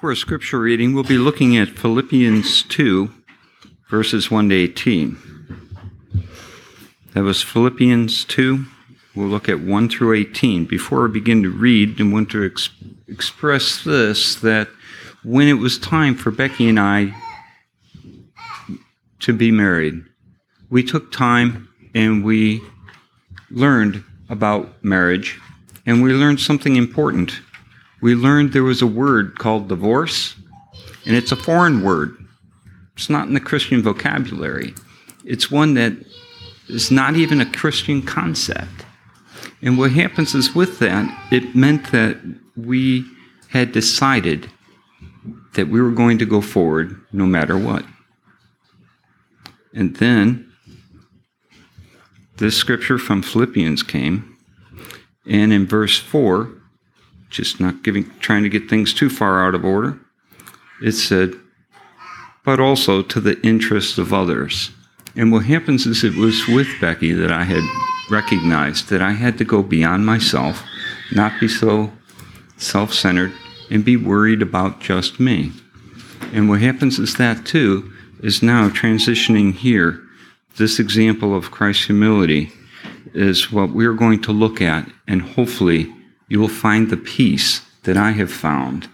For a scripture reading, we'll be looking at Philippians 2, verses 1 to 18. That was Philippians 2. We'll look at 1 through 18. Before I begin to read, I want to ex- express this that when it was time for Becky and I to be married, we took time and we learned about marriage, and we learned something important we learned there was a word called divorce, and it's a foreign word. It's not in the Christian vocabulary. It's one that is not even a Christian concept. And what happens is with that, it meant that we had decided that we were going to go forward no matter what. And then this scripture from Philippians came, and in verse 4, just not giving, trying to get things too far out of order. It said, but also to the interests of others. And what happens is it was with Becky that I had recognized that I had to go beyond myself, not be so self centered, and be worried about just me. And what happens is that too is now transitioning here. This example of Christ's humility is what we're going to look at, and hopefully you will find the peace that I have found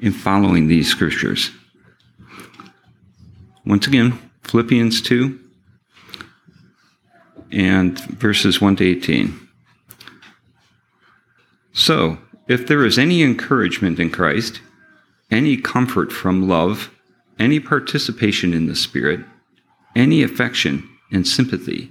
in following these scriptures. Once again, Philippians 2 and verses 1 to 18. So, if there is any encouragement in Christ, any comfort from love, any participation in the Spirit, any affection and sympathy,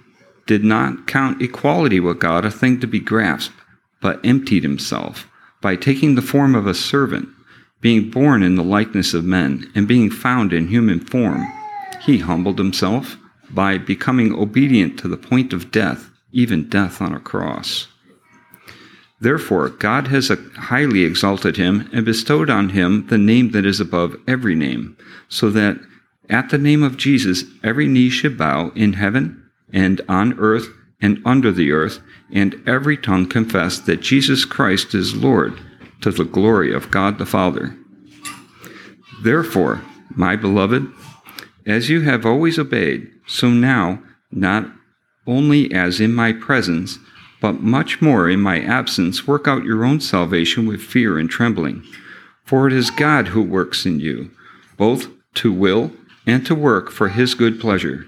did not count equality with God a thing to be grasped, but emptied himself by taking the form of a servant, being born in the likeness of men, and being found in human form. He humbled himself by becoming obedient to the point of death, even death on a cross. Therefore, God has highly exalted him and bestowed on him the name that is above every name, so that at the name of Jesus every knee should bow in heaven and on earth and under the earth, and every tongue confess that Jesus Christ is Lord, to the glory of God the Father. Therefore, my beloved, as you have always obeyed, so now, not only as in my presence, but much more in my absence, work out your own salvation with fear and trembling. For it is God who works in you, both to will and to work for his good pleasure.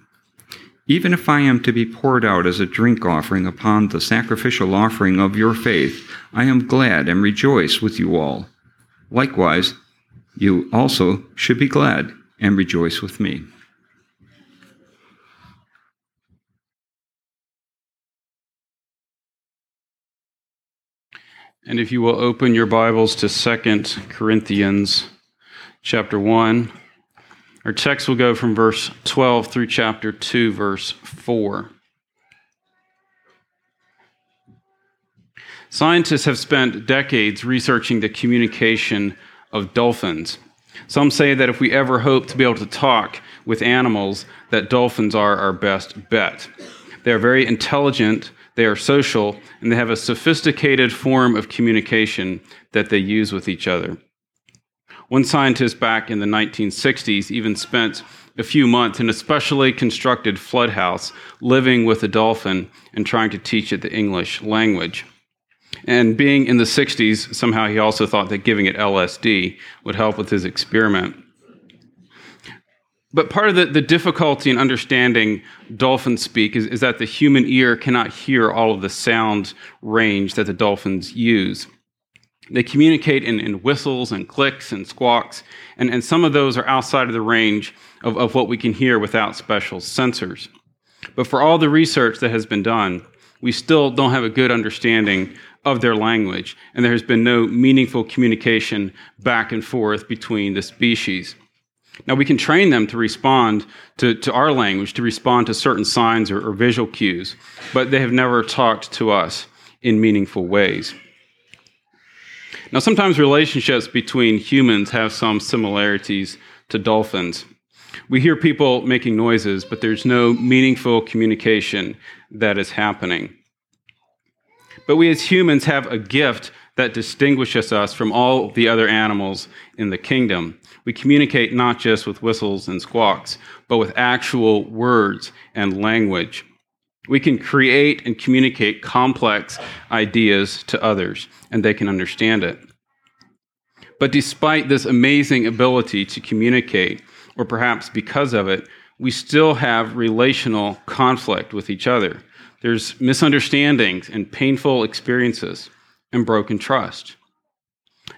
Even if I am to be poured out as a drink offering upon the sacrificial offering of your faith, I am glad and rejoice with you all. Likewise, you also should be glad and rejoice with me. And if you will open your Bibles to Second Corinthians chapter 1, our text will go from verse 12 through chapter 2, verse 4. Scientists have spent decades researching the communication of dolphins. Some say that if we ever hope to be able to talk with animals, that dolphins are our best bet. They are very intelligent, they are social, and they have a sophisticated form of communication that they use with each other. One scientist back in the 1960s even spent a few months in a specially constructed flood house living with a dolphin and trying to teach it the English language. And being in the 60s, somehow he also thought that giving it LSD would help with his experiment. But part of the, the difficulty in understanding dolphins speak is, is that the human ear cannot hear all of the sound range that the dolphins use. They communicate in, in whistles and clicks and squawks, and, and some of those are outside of the range of, of what we can hear without special sensors. But for all the research that has been done, we still don't have a good understanding of their language, and there has been no meaningful communication back and forth between the species. Now, we can train them to respond to, to our language, to respond to certain signs or, or visual cues, but they have never talked to us in meaningful ways. Now, sometimes relationships between humans have some similarities to dolphins. We hear people making noises, but there's no meaningful communication that is happening. But we as humans have a gift that distinguishes us from all the other animals in the kingdom. We communicate not just with whistles and squawks, but with actual words and language. We can create and communicate complex ideas to others, and they can understand it. But despite this amazing ability to communicate, or perhaps because of it, we still have relational conflict with each other. There's misunderstandings and painful experiences and broken trust.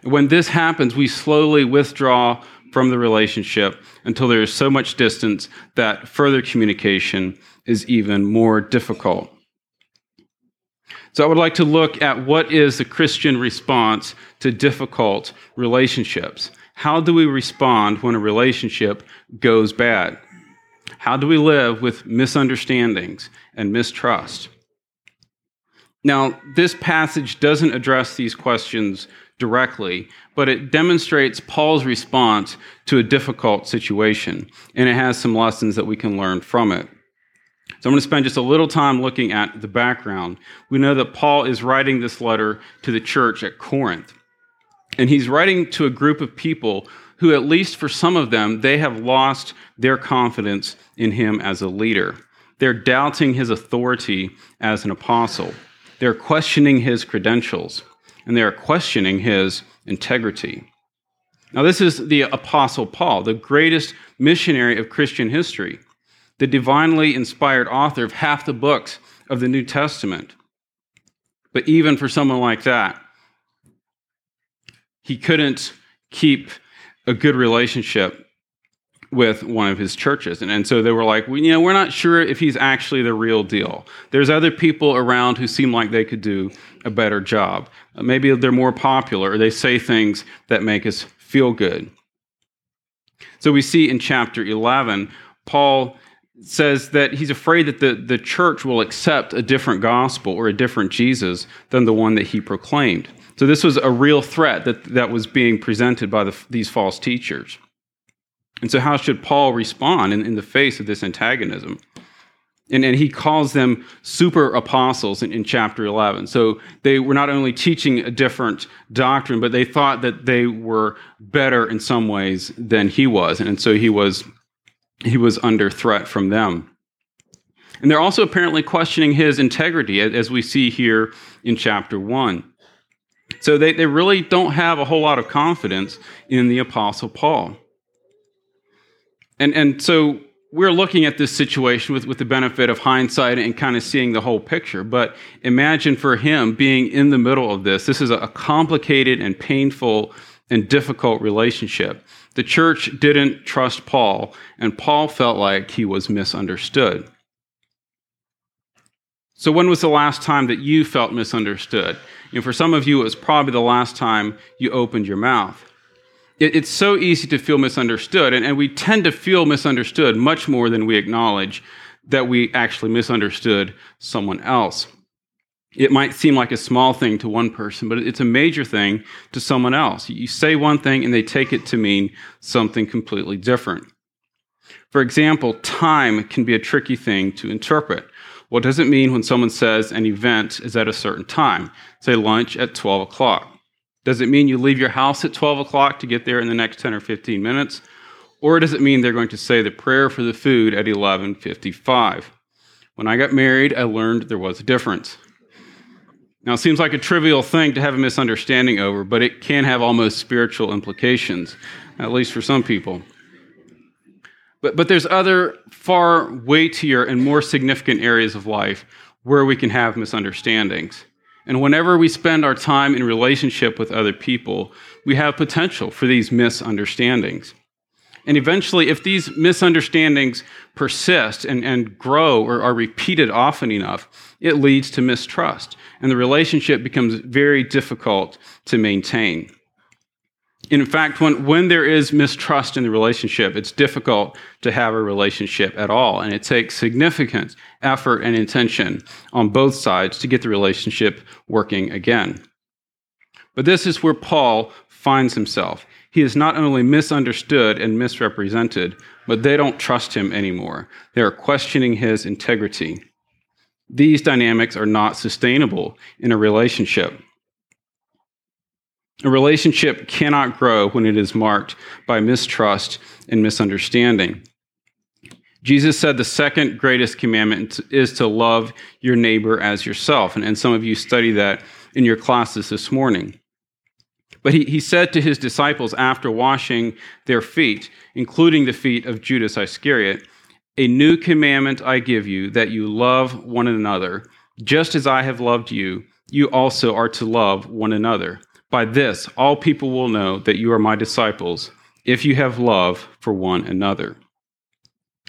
When this happens, we slowly withdraw from the relationship until there is so much distance that further communication is even more difficult. So, I would like to look at what is the Christian response to difficult relationships. How do we respond when a relationship goes bad? How do we live with misunderstandings and mistrust? Now, this passage doesn't address these questions directly, but it demonstrates Paul's response to a difficult situation, and it has some lessons that we can learn from it. So I'm going to spend just a little time looking at the background. We know that Paul is writing this letter to the church at Corinth, and he's writing to a group of people who, at least for some of them, they have lost their confidence in him as a leader. They're doubting his authority as an apostle. They're questioning his credentials, and they are questioning his integrity. Now, this is the Apostle Paul, the greatest missionary of Christian history, the divinely inspired author of half the books of the New Testament. But even for someone like that, he couldn't keep a good relationship with one of his churches. And, and so they were like, well, you know, we're not sure if he's actually the real deal. There's other people around who seem like they could do a better job. Maybe they're more popular or they say things that make us feel good. So we see in chapter 11, Paul says that he's afraid that the, the church will accept a different gospel or a different Jesus than the one that he proclaimed. So this was a real threat that, that was being presented by the, these false teachers. And so, how should Paul respond in, in the face of this antagonism? And, and he calls them super apostles in, in chapter 11. So they were not only teaching a different doctrine, but they thought that they were better in some ways than he was. And, and so he was, he was under threat from them. And they're also apparently questioning his integrity, as we see here in chapter 1. So they, they really don't have a whole lot of confidence in the Apostle Paul. And, and so we're looking at this situation with, with the benefit of hindsight and kind of seeing the whole picture. But imagine for him being in the middle of this. This is a complicated and painful and difficult relationship. The church didn't trust Paul, and Paul felt like he was misunderstood. So, when was the last time that you felt misunderstood? And for some of you, it was probably the last time you opened your mouth it, it's so easy to feel misunderstood, and we tend to feel misunderstood much more than we acknowledge that we actually misunderstood someone else. It might seem like a small thing to one person, but it's a major thing to someone else. You say one thing and they take it to mean something completely different. For example, time can be a tricky thing to interpret. What does it mean when someone says an event is at a certain time? Say lunch at 12 o'clock. Does it mean you leave your house at 12 o'clock to get there in the next 10 or 15 minutes? Or does it mean they're going to say the prayer for the food at 11:55? When I got married, I learned there was a difference. Now, it seems like a trivial thing to have a misunderstanding over, but it can have almost spiritual implications, at least for some people. But, but there's other far weightier and more significant areas of life where we can have misunderstandings. And whenever we spend our time in relationship with other people, we have potential for these misunderstandings. And eventually, if these misunderstandings persist and, and grow or are repeated often enough, it leads to mistrust. And the relationship becomes very difficult to maintain. In fact, when, when there is mistrust in the relationship, it's difficult to have a relationship at all. And it takes significant effort and intention on both sides to get the relationship working again. But this is where Paul finds himself. He is not only misunderstood and misrepresented, but they don't trust him anymore. They are questioning his integrity. These dynamics are not sustainable in a relationship. A relationship cannot grow when it is marked by mistrust and misunderstanding. Jesus said the second greatest commandment is to love your neighbor as yourself. And, and some of you study that in your classes this morning. But he, he said to his disciples after washing their feet, including the feet of Judas Iscariot, A new commandment I give you, that you love one another. Just as I have loved you, you also are to love one another. By this, all people will know that you are my disciples, if you have love for one another.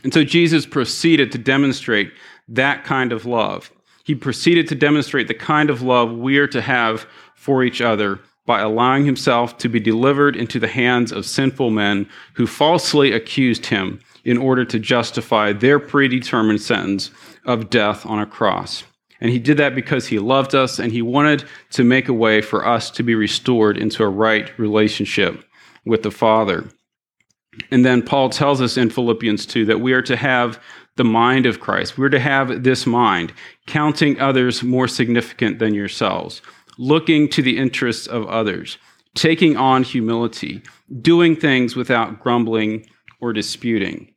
And so Jesus proceeded to demonstrate that kind of love. He proceeded to demonstrate the kind of love we are to have for each other by allowing himself to be delivered into the hands of sinful men who falsely accused him in order to justify their predetermined sentence of death on a cross. And he did that because he loved us and he wanted to make a way for us to be restored into a right relationship with the Father. And then Paul tells us in Philippians 2 that we are to have the mind of Christ. We're to have this mind, counting others more significant than yourselves, looking to the interests of others, taking on humility, doing things without grumbling or disputing.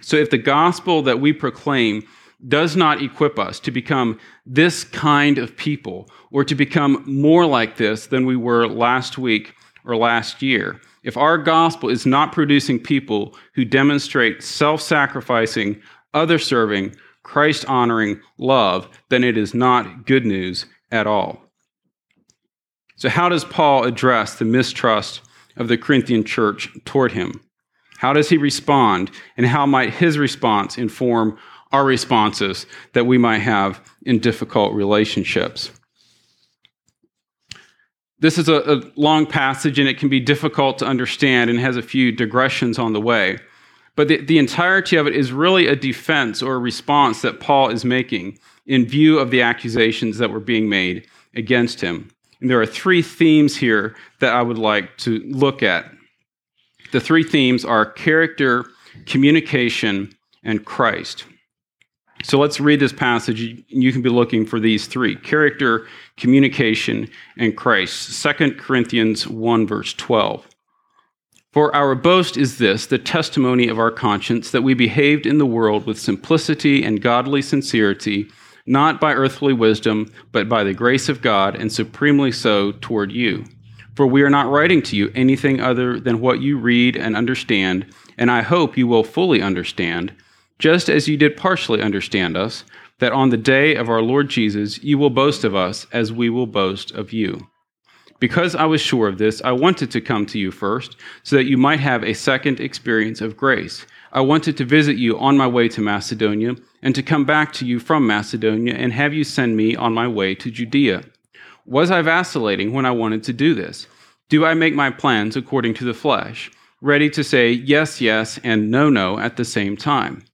So if the gospel that we proclaim does not equip us to become this kind of people or to become more like this than we were last week or last year. If our gospel is not producing people who demonstrate self sacrificing, other serving, Christ honoring love, then it is not good news at all. So, how does Paul address the mistrust of the Corinthian church toward him? How does he respond, and how might his response inform our responses that we might have in difficult relationships. This is a, a, long passage and it can be difficult to understand and has a few digressions on the way. But the, the entirety of it is really a defense or a response that Paul is making in view of the accusations that were being made against him. And there are three themes here that I would like to look at. The three themes are character, communication, and Christ. So let's read this passage. You can be looking for these three character, communication, and Christ. 2 Corinthians 1, verse 12. For our boast is this, the testimony of our conscience, that we behaved in the world with simplicity and godly sincerity, not by earthly wisdom, but by the grace of God, and supremely so toward you. For we are not writing to you anything other than what you read and understand, and I hope you will fully understand just as you did partially understand us, that on the day of our Lord Jesus you will boast of us as we will boast of you. Because I was sure of this, I wanted to come to you first, so that you might have a second experience of grace. I wanted to visit you on my way to Macedonia, and to come back to you from Macedonia, and have you send me on my way to Judea. Was I vacillating when I wanted to do this? Do I make my plans according to the flesh, ready to say yes, yes, and no, no at the same time?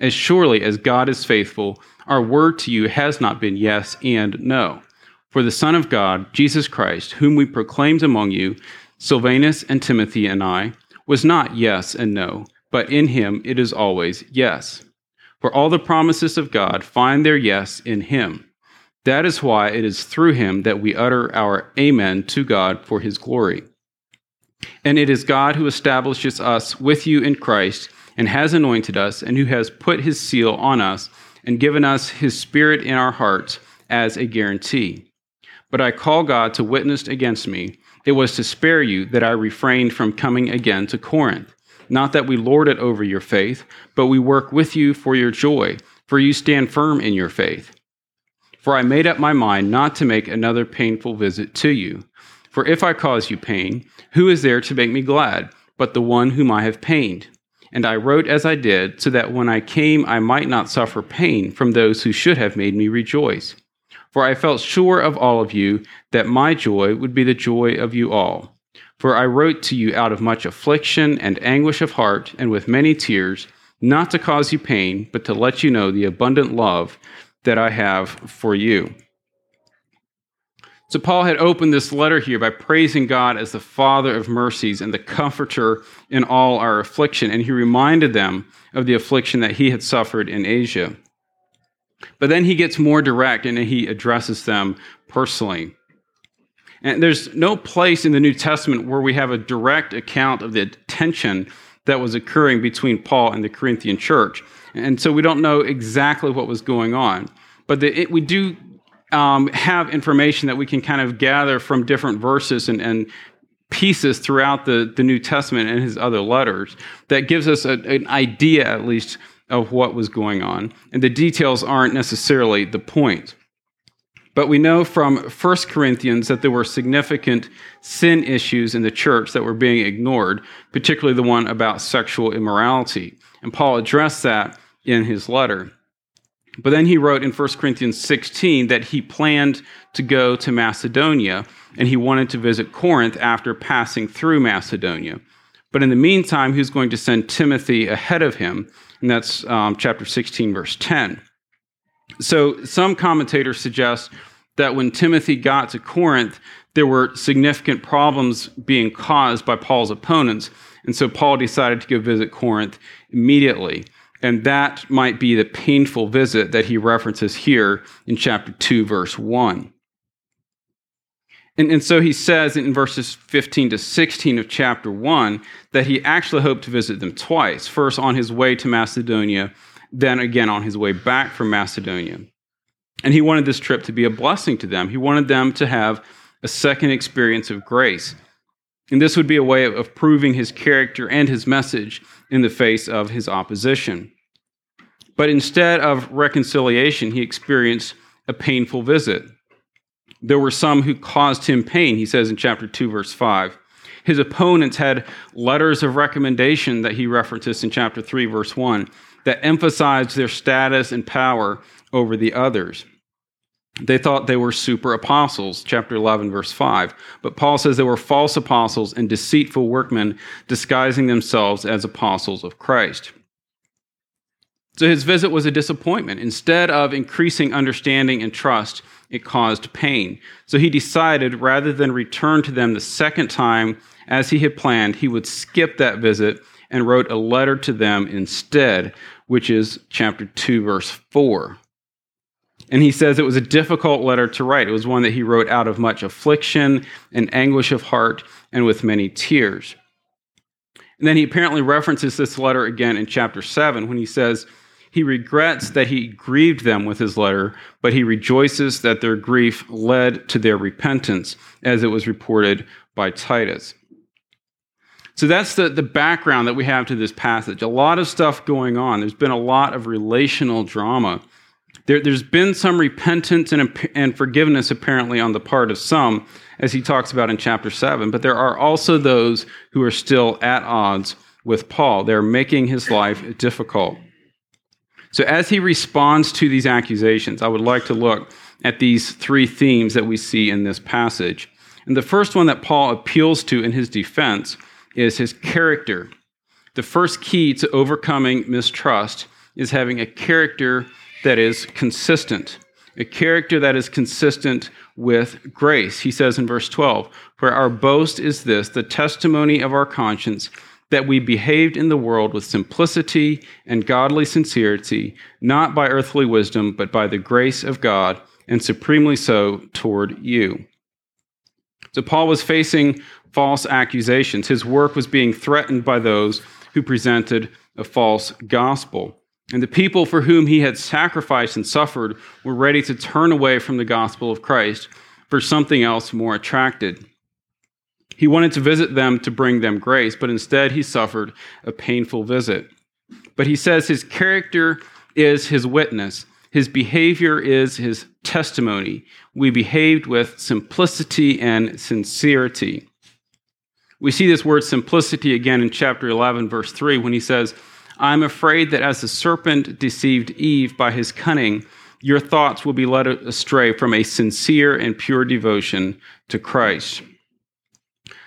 As surely as God is faithful, our word to you has not been yes and no. For the Son of God, Jesus Christ, whom we proclaimed among you, Silvanus and Timothy and I, was not yes and no, but in him it is always yes. For all the promises of God find their yes in him. That is why it is through him that we utter our Amen to God for his glory. And it is God who establishes us with you in Christ and has anointed us, and who has put his seal on us and given us his spirit in our hearts as a guarantee. But I call God to witness against me. It was to spare you that I refrained from coming again to Corinth. Not that we lord it over your faith, but we work with you for your joy, for you stand firm in your faith. For I made up my mind not to make another painful visit to you. For if I cause you pain, who is there to make me glad but the one whom I have pained? And I wrote as I did, so that when I came I might not suffer pain from those who should have made me rejoice. For I felt sure of all of you that my joy would be the joy of you all. For I wrote to you out of much affliction and anguish of heart, and with many tears, not to cause you pain, but to let you know the abundant love that I have for you. So, Paul had opened this letter here by praising God as the Father of mercies and the Comforter in all our affliction, and he reminded them of the affliction that he had suffered in Asia. But then he gets more direct and he addresses them personally. And there's no place in the New Testament where we have a direct account of the tension that was occurring between Paul and the Corinthian church. And so we don't know exactly what was going on. But the, it, we do um, have information that we can kind of gather from different verses and, and pieces throughout the, the New Testament and his other letters that gives us a, an idea, at least, of what was going on. And the details aren't necessarily the point. But we know from 1 Corinthians that there were significant sin issues in the church that were being ignored, particularly the one about sexual immorality. And Paul addressed that in his letter. But then he wrote in 1 Corinthians 16 that he planned to go to Macedonia and he wanted to visit Corinth after passing through Macedonia. But in the meantime, he was going to send Timothy ahead of him, and that's um, chapter 16, verse 10. So some commentators suggest that when Timothy got to Corinth, there were significant problems being caused by Paul's opponents. And so Paul decided to go visit Corinth immediately. And that might be the painful visit that he references here in chapter 2, verse 1. And, and so he says in verses 15 to 16 of chapter 1 that he actually hoped to visit them twice first on his way to Macedonia, then again on his way back from Macedonia. And he wanted this trip to be a blessing to them. He wanted them to have a second experience of grace. And this would be a way of proving his character and his message in the face of his opposition. But instead of reconciliation, he experienced a painful visit. There were some who caused him pain, he says in chapter 2, verse 5. His opponents had letters of recommendation that he references in chapter 3, verse 1, that emphasized their status and power over the others. They thought they were super apostles, chapter 11, verse 5. But Paul says they were false apostles and deceitful workmen disguising themselves as apostles of Christ. So his visit was a disappointment. Instead of increasing understanding and trust, it caused pain. So he decided rather than return to them the second time as he had planned, he would skip that visit and wrote a letter to them instead, which is chapter 2, verse 4. And he says it was a difficult letter to write. It was one that he wrote out of much affliction and anguish of heart and with many tears. And then he apparently references this letter again in chapter 7 when he says, He regrets that he grieved them with his letter, but he rejoices that their grief led to their repentance, as it was reported by Titus. So that's the, the background that we have to this passage. A lot of stuff going on. There's been a lot of relational drama there, has been some repentance and, and forgiveness apparently on the part of some, as he talks about in chapter 7, but there are also those who are still at odds with Paul. They're making his life difficult. So, as he responds to these accusations, I would like to look at these three themes that we see in this passage. And the first one that Paul appeals to in his defense is his character. The first key to overcoming mistrust is having a character that is consistent, a character that is consistent with grace. He says in verse 12, For our boast is this, the testimony of our conscience, that we behaved in the world with simplicity and godly sincerity, not by earthly wisdom, but by the grace of God, and supremely so toward you. So Paul was facing false accusations. His work was being threatened by those who presented a false gospel. And the people for whom he had sacrificed and suffered were ready to turn away from the gospel of Christ for something else more attracted. He wanted to visit them to bring them grace, but instead he suffered a painful visit. But he says his character is his witness, his behavior is his testimony. We behaved with simplicity and sincerity. We see this word simplicity again in chapter 11, verse 3, when he says, I'm afraid that as the serpent deceived Eve by his cunning, your thoughts will be led astray from a sincere and pure devotion to Christ.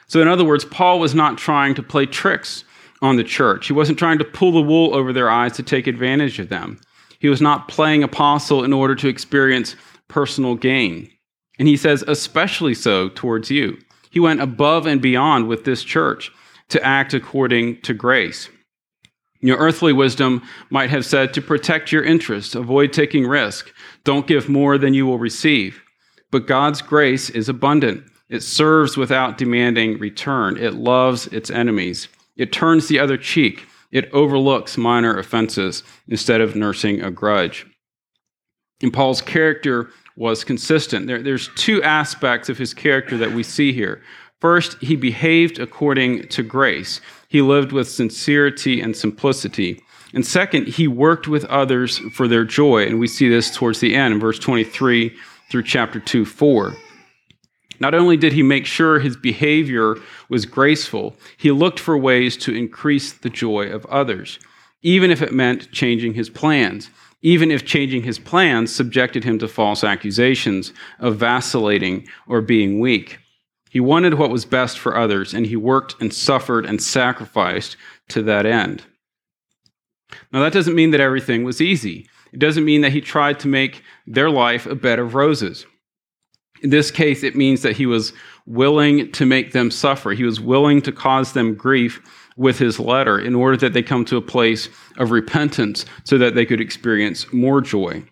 So, in other words, Paul was not trying to play tricks on the church. He wasn't trying to pull the wool over their eyes to take advantage of them. He was not playing apostle in order to experience personal gain. And he says, especially so towards you. He went above and beyond with this church to act according to grace. Your earthly wisdom might have said to protect your interests, avoid taking risk, don't give more than you will receive. But God's grace is abundant. It serves without demanding return. It loves its enemies. It turns the other cheek. It overlooks minor offenses instead of nursing a grudge. And Paul's character was consistent. There, there's two aspects of his character that we see here. First, he behaved according to grace. He lived with sincerity and simplicity. And second, he worked with others for their joy. And we see this towards the end in verse 23 through chapter 2 4. Not only did he make sure his behavior was graceful, he looked for ways to increase the joy of others, even if it meant changing his plans, even if changing his plans subjected him to false accusations of vacillating or being weak. He wanted what was best for others, and he worked and suffered and sacrificed to that end. Now, that doesn't mean that everything was easy. It doesn't mean that he tried to make their life a bed of roses. In this case, it means that he was willing to make them suffer. He was willing to cause them grief with his letter in order that they come to a place of repentance so that they could experience more joy.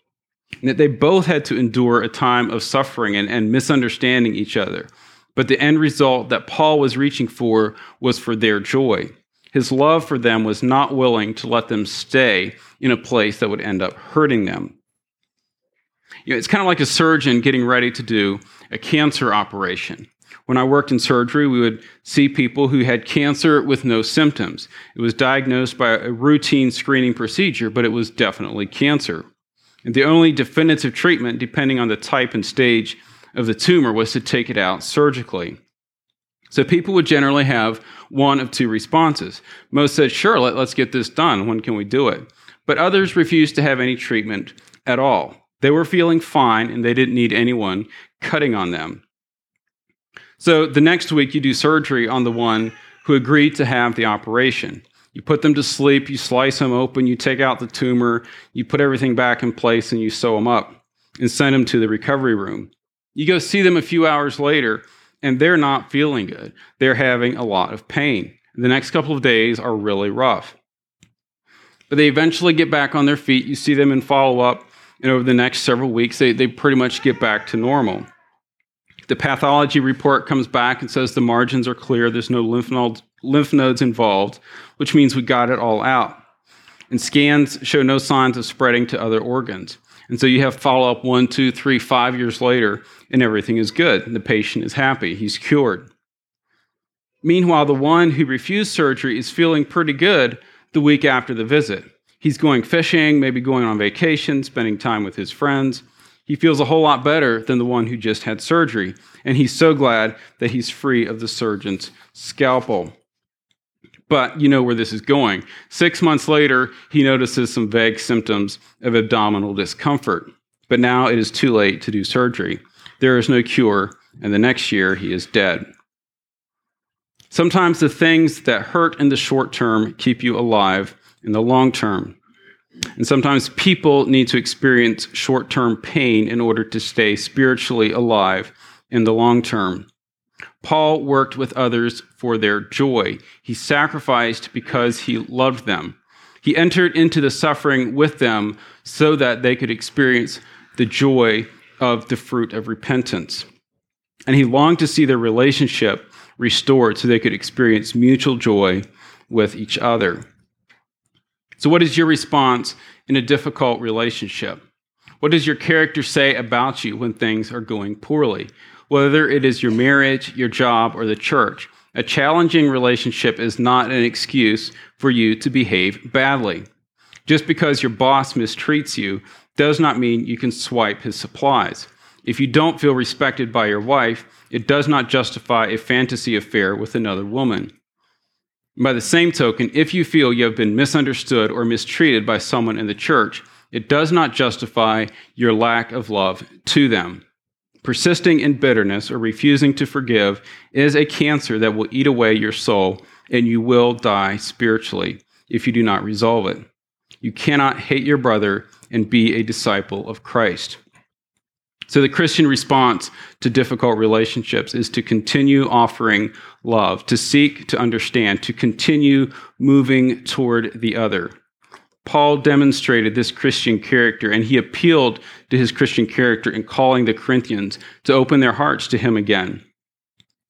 And that they both had to endure a time of suffering and, and misunderstanding each other. But the end result that Paul was reaching for was for their joy. His love for them was not willing to let them stay in a place that would end up hurting them. You know, it's kind of like a surgeon getting ready to do a cancer operation. When I worked in surgery, we would see people who had cancer with no symptoms. It was diagnosed by a routine screening procedure, but it was definitely cancer. And the only definitive treatment, depending on the type and stage of the tumor, was to take it out surgically. So people would generally have one of two responses. Most said, sure, let, us get this done. When can we do it? But others refused to have any treatment at all. They were feeling fine and they didn't need anyone cutting on them. So the next week, you do surgery on the one who agreed to have the operation. You put them to sleep, you slice them open, you take out the tumor, you put everything back in place, and you sew them up and send them to the recovery room. You go see them a few hours later, and they're not feeling good. They're having a lot of pain. The next couple of days are really rough. But they eventually get back on their feet. You see them in follow up and over the next several weeks, they, they pretty much get back to normal. The pathology report comes back and says the margins are clear, there's no lymph nodes, lymph nodes involved, which means we got it all out. And scans show no signs of spreading to other organs. And so you have follow up one, two, three, five years later, and everything is good. And the patient is happy, he's cured. Meanwhile, the one who refused surgery is feeling pretty good the week after the visit. He's going fishing, maybe going on vacation, spending time with his friends. He feels a whole lot better than the one who just had surgery, and he's so glad that he's free of the surgeon's scalpel. But you know where this is going. Six months later, he notices some vague symptoms of abdominal discomfort. But now it is too late to do surgery. There is no cure, and the next year he is dead. Sometimes the things that hurt in the short term keep you alive in the long term. And sometimes people need to experience short term pain in order to stay spiritually alive in the long term. Paul worked with others for their joy. He sacrificed because he loved them. He entered into the suffering with them so that they could experience the joy of the fruit of repentance. And he longed to see their relationship restored so they could experience mutual joy with each other. So, what is your response in a difficult relationship? What does your character say about you when things are going poorly? whether it is your marriage, your job, or the church. A challenging relationship is not an excuse for you to behave badly. Just because your boss mistreats you does not mean you can swipe his supplies. If you don't feel respected by your wife, it does not justify a fantasy affair with another woman. By the same token, if you feel you have been misunderstood or mistreated by someone in the church, it does not justify your lack of love to them. Persisting in bitterness or refusing to forgive is a cancer that will eat away your soul, and you will die spiritually if you do not resolve it. You cannot hate your brother and be a disciple of Christ. So, the Christian response to difficult relationships is to continue offering love, to seek to understand, to continue moving toward the other. Paul demonstrated this Christian character, and he appealed to his Christian character in calling the Corinthians to open their hearts to him again.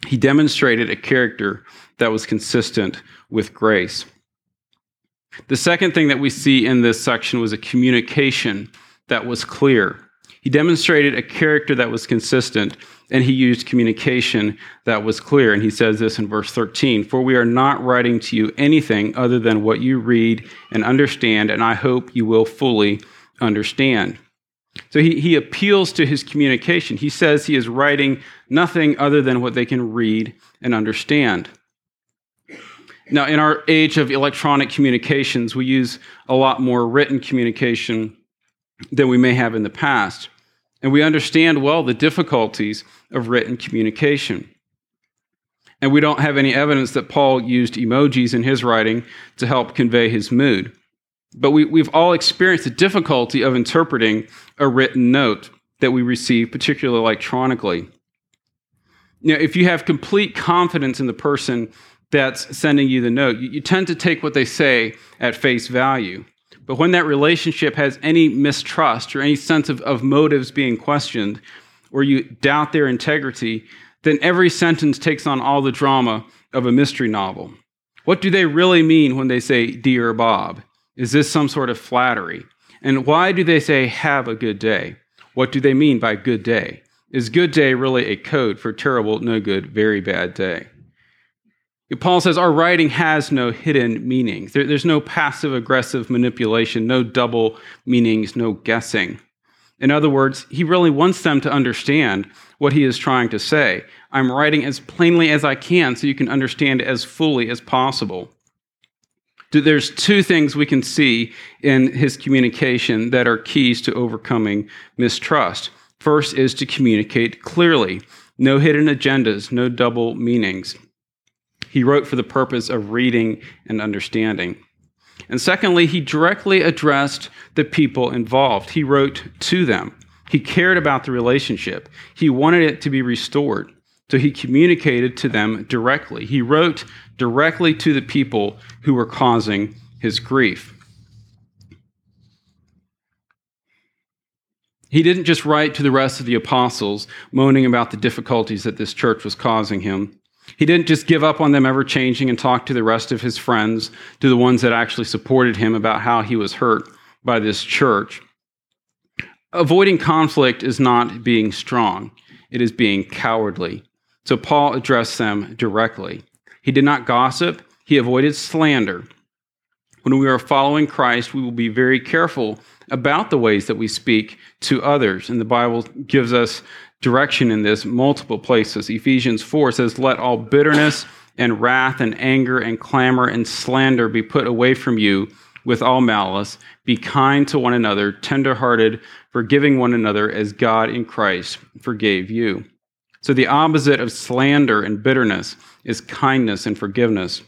He demonstrated a character that was consistent with grace. The second thing that we see in this section was a communication that was clear. He demonstrated a character that was consistent, and he used communication that was clear. And he says this in verse 13 For we are not writing to you anything other than what you read and understand, and I hope you will fully understand. So he, he appeals to his communication. He says he is writing nothing other than what they can read and understand. Now, in our age of electronic communications, we use a lot more written communication than we may have in the past. And we understand well the difficulties of written communication. And we don't have any evidence that Paul used emojis in his writing to help convey his mood. But we, we've all experienced the difficulty of interpreting a written note that we receive, particularly electronically. Know, if you have complete confidence in the person that's sending you the note, you, you tend to take what they say at face value. But when that relationship has any mistrust or any sense of, of motives being questioned, or you doubt their integrity, then every sentence takes on all the drama of a mystery novel. What do they really mean when they say, Dear Bob? Is this some sort of flattery? And why do they say, Have a good day? What do they mean by good day? Is good day really a code for terrible, no good, very bad day? Paul says our writing has no hidden meanings. There, there's no passive aggressive manipulation, no double meanings, no guessing. In other words, he really wants them to understand what he is trying to say. I'm writing as plainly as I can so you can understand as fully as possible. There's two things we can see in his communication that are keys to overcoming mistrust. First is to communicate clearly, no hidden agendas, no double meanings. He wrote for the purpose of reading and understanding. And secondly, he directly addressed the people involved. He wrote to them. He cared about the relationship. He wanted it to be restored. So he communicated to them directly. He wrote directly to the people who were causing his grief. He didn't just write to the rest of the apostles moaning about the difficulties that this church was causing him. He didn't just give up on them ever changing and talk to the rest of his friends, to the ones that actually supported him about how he was hurt by this church. Avoiding conflict is not being strong, it is being cowardly. So Paul addressed them directly. He did not gossip, he avoided slander. When we are following Christ, we will be very careful about the ways that we speak to others. And the Bible gives us direction in this multiple places. Ephesians 4 says, Let all bitterness and wrath and anger and clamor and slander be put away from you with all malice. Be kind to one another, tenderhearted, forgiving one another as God in Christ forgave you. So the opposite of slander and bitterness is kindness and forgiveness.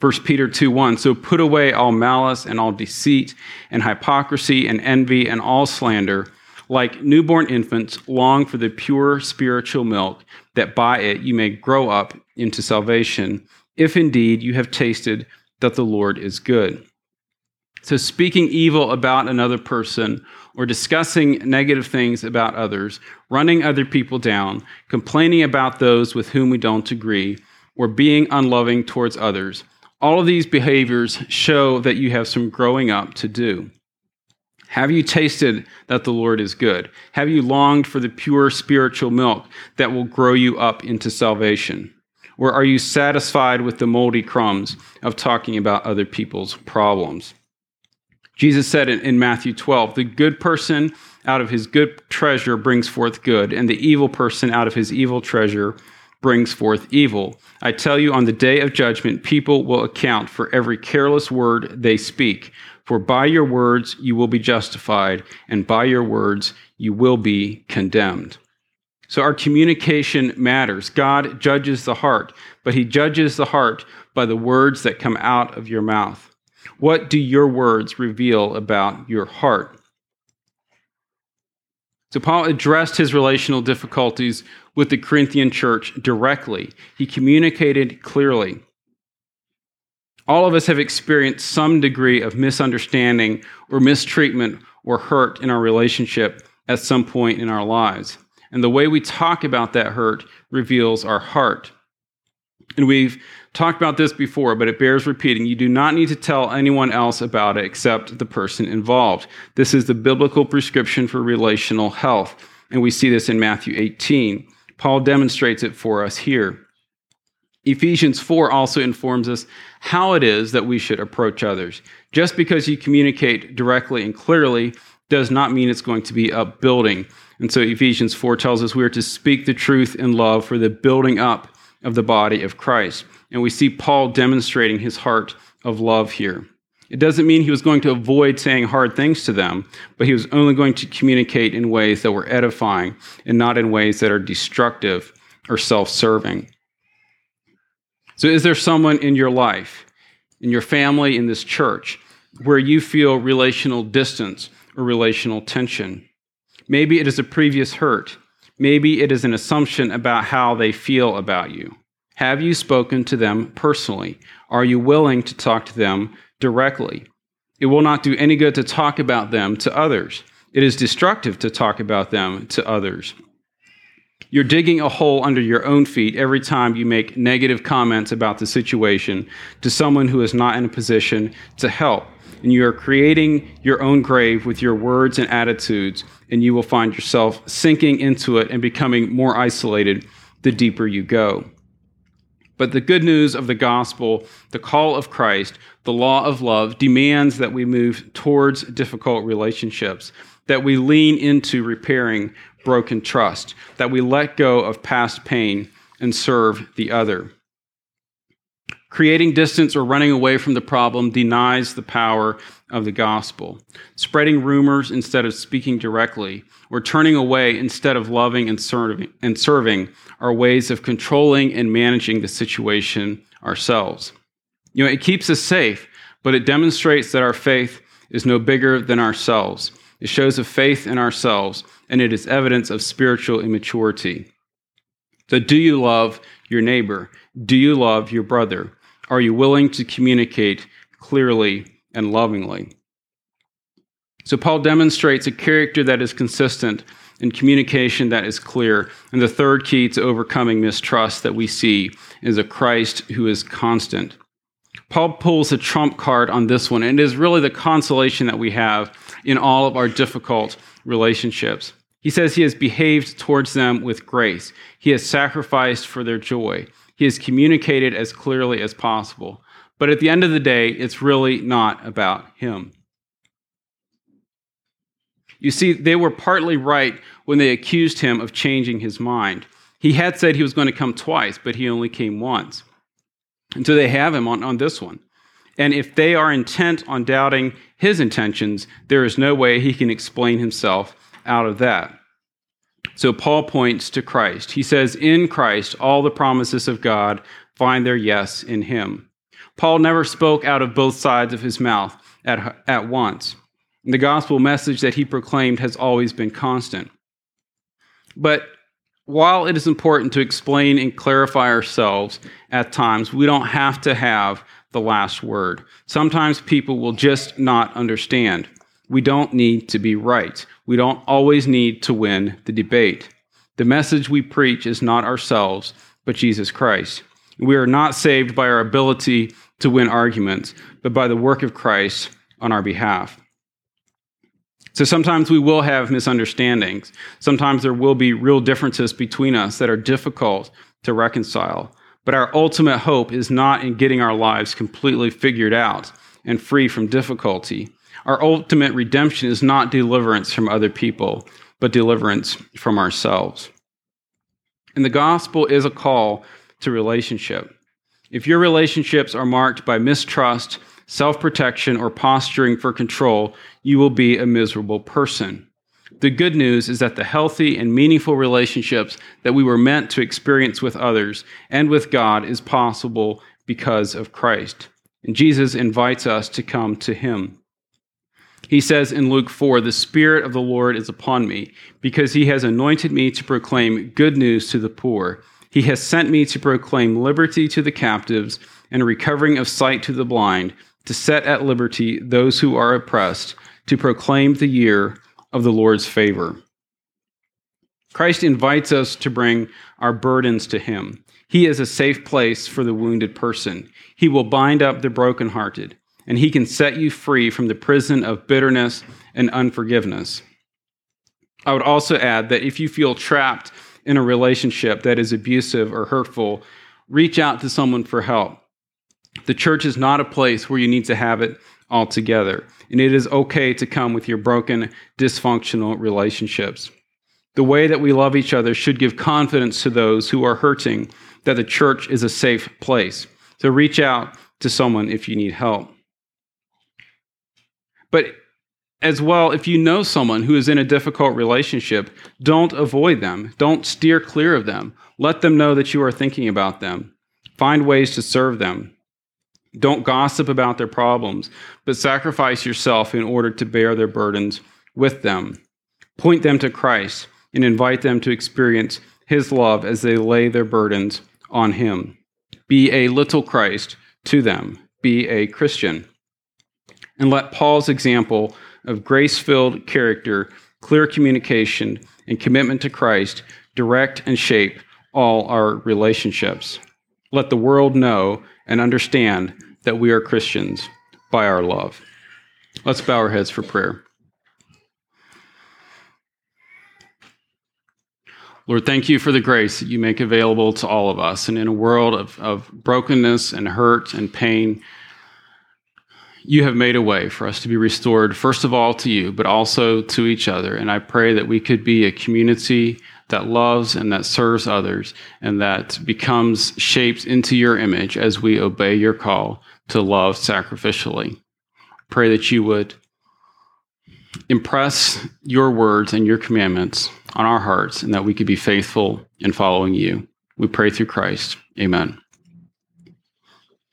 1 Peter 2 1. So put away all malice and all deceit and hypocrisy and envy and all slander like newborn infants, long for the pure spiritual milk, that by it you may grow up into salvation, if indeed you have tasted that the Lord is good. So, speaking evil about another person or discussing negative things about others, running other people down, complaining about those with whom we don't agree, or being unloving towards others, all of these behaviors show that you have some growing up to do. Have you tasted that the Lord is good? Have you longed for the pure spiritual milk that will grow you up into salvation? Or are you satisfied with the moldy crumbs of talking about other people's problems? Jesus said in, Matthew 12, the good person out of his good treasure brings forth good, and the evil person out of his evil treasure brings forth evil. I tell you, on the day of judgment, people will account for every careless word they speak. For by your words you will be justified, and by your words you will be condemned. So our communication matters. God judges the heart, but he judges the heart by the words that come out of your mouth. What do your words reveal about your heart? So Paul addressed his relational difficulties with the Corinthian church directly. He communicated clearly. All of us have experienced some degree of misunderstanding or mistreatment or hurt in our relationship at some point in our lives. And the way we talk about that hurt reveals our heart. And we've talked about this before, but it bears repeating. You do not need to tell anyone else about it except the person involved. This is the biblical prescription for relational health. And we see this in Matthew 18. Paul demonstrates it for us here. Ephesians 4 also informs us how it is that we should approach others. Just because you communicate directly and clearly does not mean it's going to be upbuilding. And so Ephesians 4 tells us we are to speak the truth in love for the building up of the body of Christ. And we see Paul demonstrating his heart of love here. It doesn't mean he was going to avoid saying hard things to them, but he was only going to communicate in ways that were edifying and not in ways that are destructive or self serving. So, is there someone in your life, in your family, in this church, where you feel relational distance or relational tension? Maybe it is a previous hurt. Maybe it is an assumption about how they feel about you. Have you spoken to them personally? Are you willing to talk to them directly? It will not do any good to talk about them to others. It is destructive to talk about them to others. You're digging a hole under your own feet every time you make negative comments about the situation to someone who is not in a position to help and you are creating your own grave with your words and attitudes, and you will find yourself sinking into it and becoming more isolated the deeper you go. But the good news of the gospel, the call of Christ, the law of love demands that we move towards difficult relationships, that we lean into repairing broken trust, that we let go of past pain and serve the other. Creating distance or running away from the problem denies the power of the gospel. Spreading rumors instead of speaking directly, or turning away instead of loving and serving, and serving are ways of controlling and managing the situation ourselves. You know, it keeps us safe, but it demonstrates that our faith is no bigger than ourselves. It shows a faith in ourselves, and it is evidence of spiritual immaturity. So, do you love your neighbor? Do you love your brother? Are you willing to communicate clearly and lovingly? So, Paul demonstrates a character that is consistent and communication that is clear. And the third key to overcoming mistrust that we see is a Christ who is constant. Paul pulls a trump card on this one, and it is really the consolation that we have in all of our difficult relationships. He says he has behaved towards them with grace, he has sacrificed for their joy. He has communicated as clearly as possible. But at the end of the day, it's really not about him. You see, they were partly right when they accused him of changing his mind. He had said he was going to come twice, but he only came once. And so they have him on, on this one. And if they are intent on doubting his intentions, there is no way he can explain himself out of that. So Paul points to Christ. He says, In Christ, all the promises of God find their yes in him. Paul never spoke out of both sides of his mouth at, at once. The gospel message that he proclaimed has always been constant. But while it is important to explain and clarify ourselves at times, we don't have to have the last word. Sometimes people will just not understand. We don't need to be right. We don't always need to win the debate. The message we preach is not ourselves, but Jesus Christ. We are not saved by our ability to win arguments, but by the work of Christ on our behalf. So sometimes we will have misunderstandings. Sometimes there will be real differences between us that are difficult to reconcile. But our ultimate hope is not in getting our lives completely figured out and free from difficulty. Our ultimate redemption is not deliverance from other people, but deliverance from ourselves. And the gospel is a call to relationship. If your relationships are marked by mistrust, self protection, or posturing for control, you will be a miserable person. The good news is that the healthy and meaningful relationships that we were meant to experience with others and with God is possible because of Christ. And Jesus invites us to come to him. He says in Luke 4 The Spirit of the Lord is upon me, because he has anointed me to proclaim good news to the poor. He has sent me to proclaim liberty to the captives and recovering of sight to the blind, to set at liberty those who are oppressed, to proclaim the year of the Lord's favor. Christ invites us to bring our burdens to him. He is a safe place for the wounded person. He will bind up the brokenhearted and he can set you free from the prison of bitterness and unforgiveness. I would also add that if you feel trapped in a relationship that is abusive or hurtful, reach out to someone for help. The church is not a place where you need to have it all together, and it is okay to come with your broken, dysfunctional relationships. The way that we love each other should give confidence to those who are hurting that the church is a safe place. So reach out to someone if you need help. But as well, if you know someone who is in a difficult relationship, don't avoid them. Don't steer clear of them. Let them know that you are thinking about them. Find ways to serve them. Don't gossip about their problems, but sacrifice yourself in order to bear their burdens with them. Point them to Christ and invite them to experience his love as they lay their burdens on him. Be a little Christ to them. Be a Christian and let Paul's example of grace filled character, clear communication, and commitment to Christ direct and shape all our relationships. Let the world know and understand that we are Christians by our love. Let's bow our heads for prayer. Lord, thank you for the grace that you make available to all of us. And in a world of, of brokenness and hurt and pain, you have made a way for us to be restored, first of all to you, but also to each other. And I pray that we could be a community that loves and that serves others and that becomes shaped into your image as we obey your call to love sacrificially. Pray that you would impress your words and your commandments on our hearts and that we could be faithful in following you. We pray through Christ. Amen.